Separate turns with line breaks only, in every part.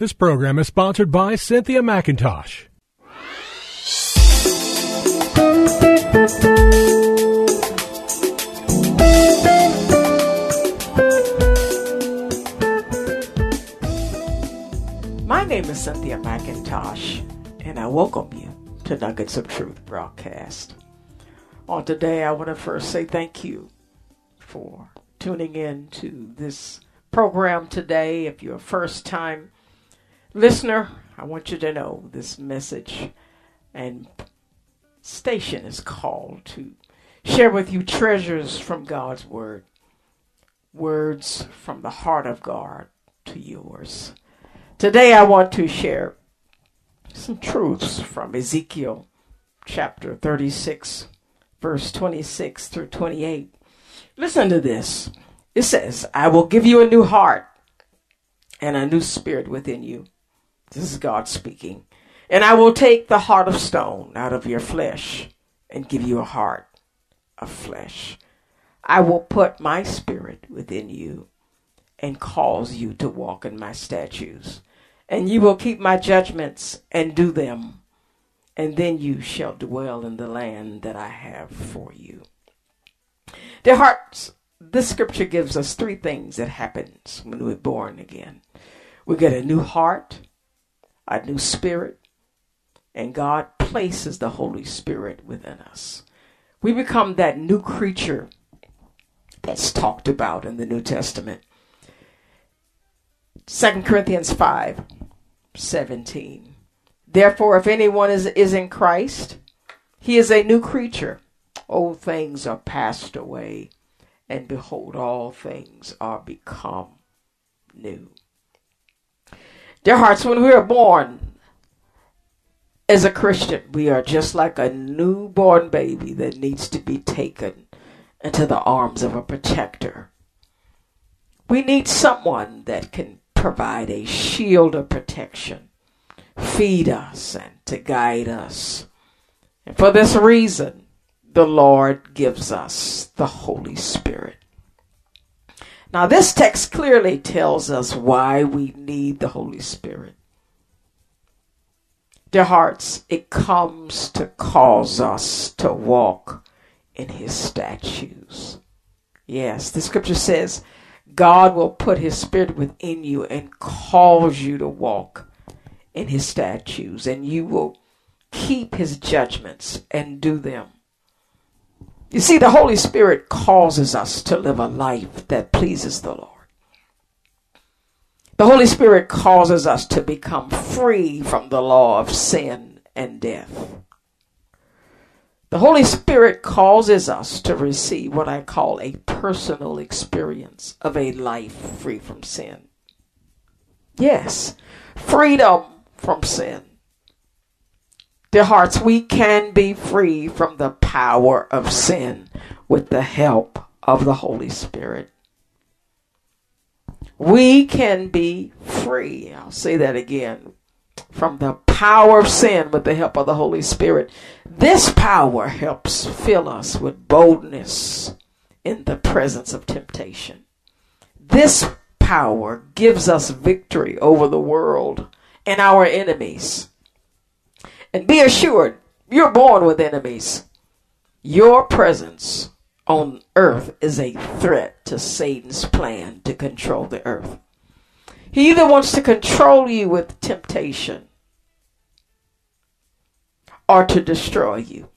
This program is sponsored by Cynthia McIntosh.
My name is Cynthia McIntosh, and I welcome you to Nuggets of Truth broadcast. On today, I want to first say thank you for tuning in to this program today. If you're a first time listener, I want you to know this message and station is called to share with you treasures from God's Word, words from the heart of God to yours. Today, I want to share some truths from Ezekiel chapter 36, verse 26 through 28. Listen to this. It says, I will give you a new heart and a new spirit within you. This is God speaking. And I will take the heart of stone out of your flesh and give you a heart of flesh. I will put my spirit within you and cause you to walk in my statutes. And you will keep my judgments and do them. And then you shall dwell in the land that I have for you. Dear hearts, this scripture gives us three things that happens when we're born again. We get a new heart, a new spirit, and God places the Holy Spirit within us. We become that new creature that's talked about in the New Testament. 2 Corinthians 5 17. Therefore, if anyone is, is in Christ, he is a new creature. Old things are passed away, and behold, all things are become new. Dear hearts, when we are born as a Christian, we are just like a newborn baby that needs to be taken into the arms of a protector. We need someone that can provide a shield of protection, feed us, and to guide us. And for this reason, the Lord gives us the Holy Spirit. Now, this text clearly tells us why we need the Holy Spirit. Dear hearts, it comes to cause us to walk in His statutes. Yes, the scripture says, God will put his spirit within you and cause you to walk in his statutes, and you will keep his judgments and do them. You see, the Holy Spirit causes us to live a life that pleases the Lord. The Holy Spirit causes us to become free from the law of sin and death. The Holy Spirit causes us to receive what I call a personal experience of a life free from sin. Yes, freedom from sin. Dear hearts, we can be free from the power of sin with the help of the Holy Spirit. We can be free. I'll say that again from the power of sin with the help of the Holy Spirit. This power helps fill us with boldness in the presence of temptation. This power gives us victory over the world and our enemies. And be assured, you're born with enemies. Your presence on earth is a threat to Satan's plan to control the earth. He either wants to control you with temptation or to destroy you.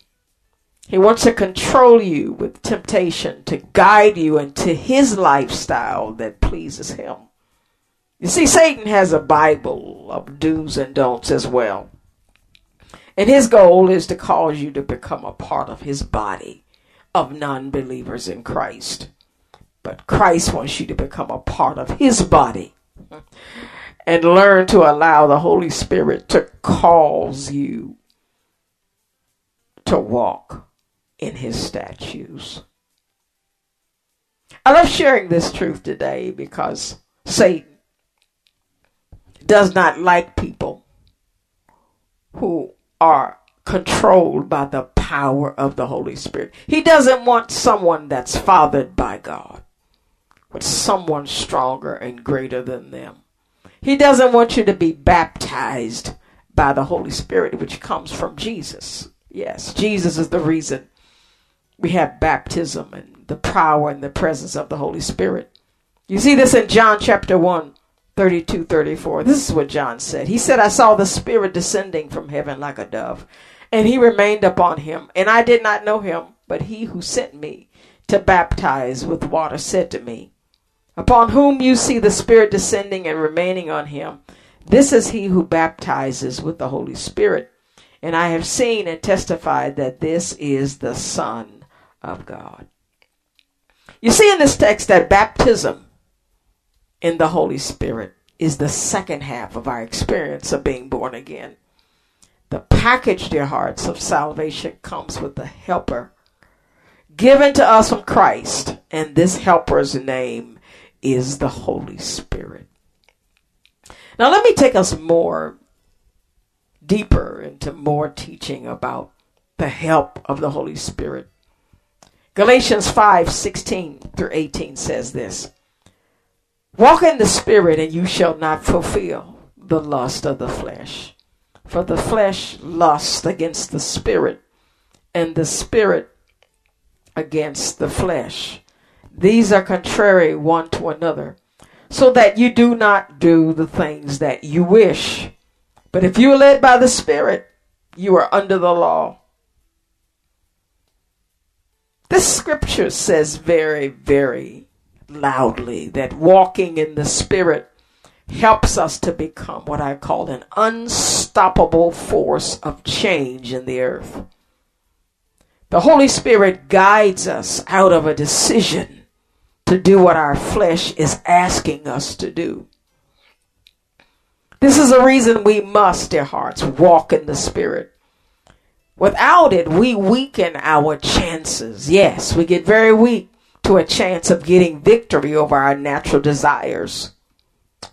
He wants to control you with temptation to guide you into his lifestyle that pleases him. You see, Satan has a Bible of do's and don'ts as well. And his goal is to cause you to become a part of his body of non believers in Christ. But Christ wants you to become a part of his body and learn to allow the Holy Spirit to cause you to walk in his statutes. I love sharing this truth today because Satan does not like people who are controlled by the power of the Holy Spirit. He doesn't want someone that's fathered by God, but someone stronger and greater than them. He doesn't want you to be baptized by the Holy Spirit, which comes from Jesus. Yes, Jesus is the reason we have baptism and the power and the presence of the Holy Spirit. You see this in John chapter 1, 32, 34. This is what John said. He said, I saw the Spirit descending from heaven like a dove, and he remained upon him. And I did not know him, but he who sent me to baptize with water said to me, upon whom you see the Spirit descending and remaining on him. This is he who baptizes with the Holy Spirit. And I have seen and testified that this is the Son of God. You see in this text that baptism in the Holy Spirit is the second half of our experience of being born again. The package, dear hearts, of salvation comes with the helper given to us from Christ, and this helper's name is the Holy Spirit. Now, let me take us more deeper into more teaching about the help of the Holy Spirit. Galatians 5 16 through 18 says this Walk in the Spirit, and you shall not fulfill the lust of the flesh. For the flesh lusts against the Spirit, and the Spirit against the flesh. These are contrary one to another, so that you do not do the things that you wish. But if you are led by the Spirit, you are under the law. This scripture says very, very loudly that walking in the Spirit helps us to become what I call an unstoppable force of change in the earth. The Holy Spirit guides us out of a decision to do what our flesh is asking us to do. This is a reason we must, dear hearts, walk in the Spirit. Without it, we weaken our chances. Yes, we get very weak to a chance of getting victory over our natural desires.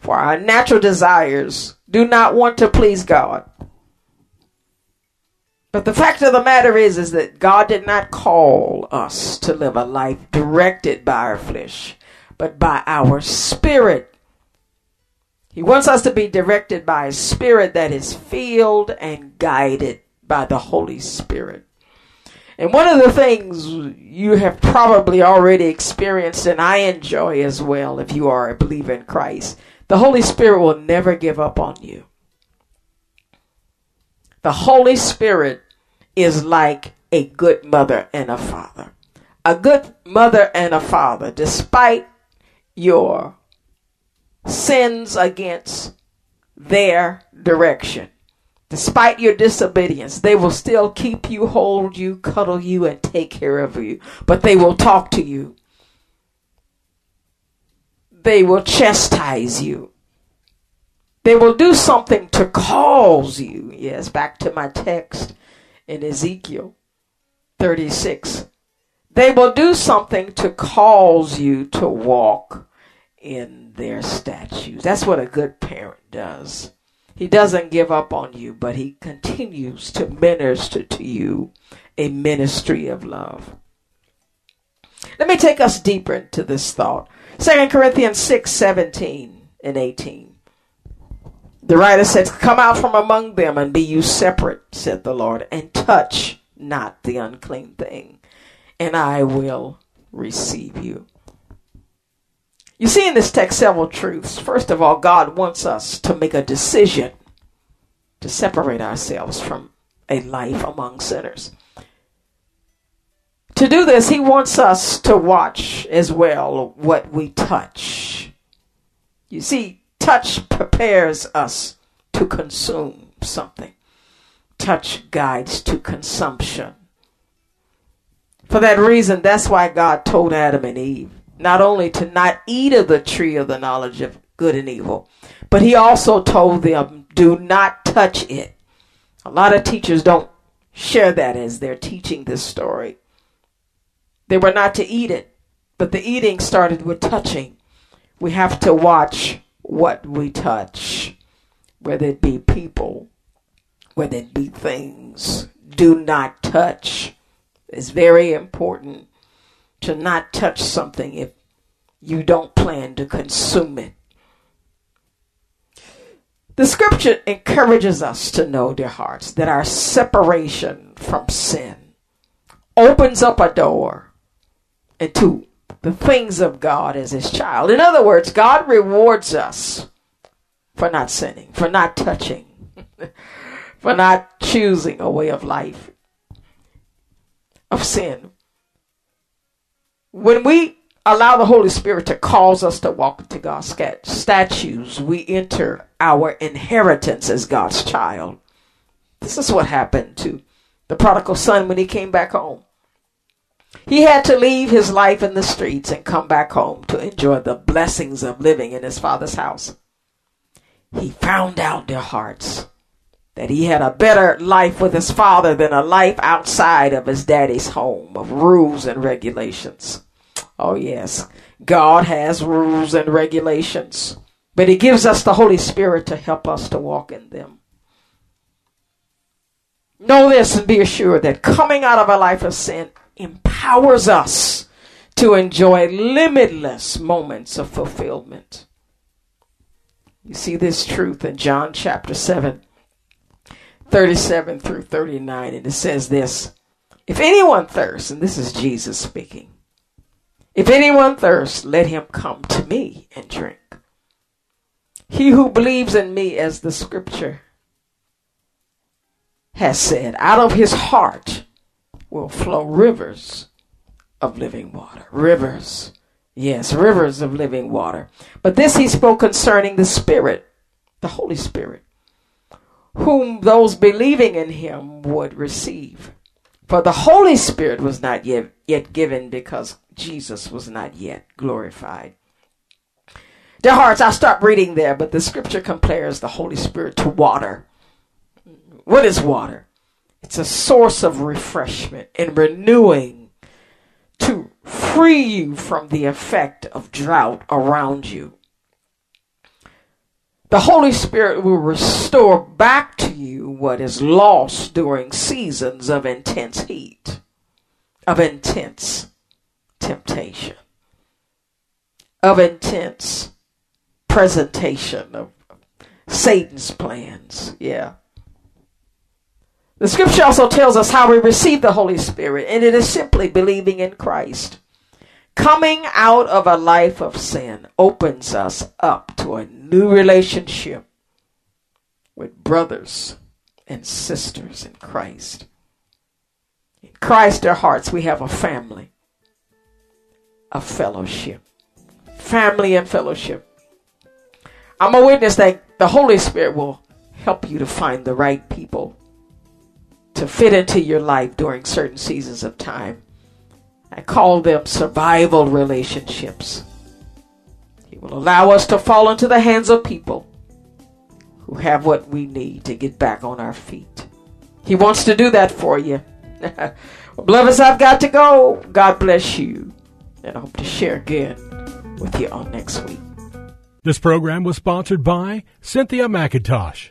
For our natural desires do not want to please God. But the fact of the matter is, is that God did not call us to live a life directed by our flesh, but by our spirit. He wants us to be directed by a spirit that is filled and guided by the Holy Spirit. And one of the things you have probably already experienced, and I enjoy as well if you are a believer in Christ, the Holy Spirit will never give up on you. The Holy Spirit is like a good mother and a father. A good mother and a father, despite your sins against their direction, despite your disobedience, they will still keep you, hold you, cuddle you, and take care of you. But they will talk to you. They will chastise you. They will do something to cause you. Yes, back to my text in Ezekiel 36. They will do something to cause you to walk in their statutes. That's what a good parent does. He doesn't give up on you, but he continues to minister to you a ministry of love. Let me take us deeper into this thought. 2 Corinthians 6 17 and 18. The writer says, Come out from among them and be you separate, said the Lord, and touch not the unclean thing, and I will receive you. You see in this text several truths. First of all, God wants us to make a decision to separate ourselves from a life among sinners. To do this, He wants us to watch as well what we touch. You see, Touch prepares us to consume something. Touch guides to consumption. For that reason, that's why God told Adam and Eve not only to not eat of the tree of the knowledge of good and evil, But he also told them, do not touch it. A lot of teachers don't share that as they're teaching this story. They were not to eat it, but the eating started with touching. We have to watch what we touch, whether it be people, whether it be things. Do not touch. It's very important to not touch something if you don't plan to consume it. The scripture encourages us to know, dear hearts, that our separation from sin opens up a door into the things of God as his child. In other words, God rewards us for not sinning, for not touching, for not choosing a way of life of sin. When we allow the Holy Spirit to cause us to walk into God's statues, we enter our inheritance as God's child. This is what happened to the prodigal son when he came back home. He had to leave his life in the streets and come back home to enjoy the blessings of living in his father's house. He found out their hearts that he had a better life with his father than a life outside of his daddy's home of rules and regulations. Oh, yes, God has rules and regulations, but he gives us the Holy Spirit to help us to walk in them. Know this and be assured that coming out of a life of sin empowers us to enjoy limitless moments of fulfillment. You see this truth in John chapter 7, 37 through 39, and it says this If anyone thirsts, and this is Jesus speaking, if anyone thirsts, let him come to me and drink. He who believes in me, as the scripture has said, out of his heart will flow rivers of living water. Rivers. Yes, rivers of living water. But this he spoke concerning the Spirit, the Holy Spirit, whom those believing in him would receive. For the Holy Spirit was not yet, yet given because Jesus was not yet glorified. Dear hearts, I'll stop reading there, but the scripture compares the Holy Spirit to water. What is water? It's a source of refreshment and renewing to free you from the effect of drought around you. The Holy Spirit will restore back to you what is lost during seasons of intense heat, of intense temptation, of intense presentation of Satan's plans. Yeah. The scripture also tells us how we receive the Holy Spirit, and it is simply believing in Christ. Coming out of a life of sin opens us up to a new relationship with brothers and sisters in Christ. In Christ, our hearts, we have a family, a fellowship. Family and fellowship. I'm a witness that the Holy Spirit will help you to find the right people to fit into your life during certain seasons of time. I call them survival relationships. He will allow us to fall into the hands of people who have what we need to get back on our feet. He wants to do that for you. Beloveds, I've got to go. God bless you. And I hope to share again with you all next week.
This program was sponsored by Cynthia McIntosh.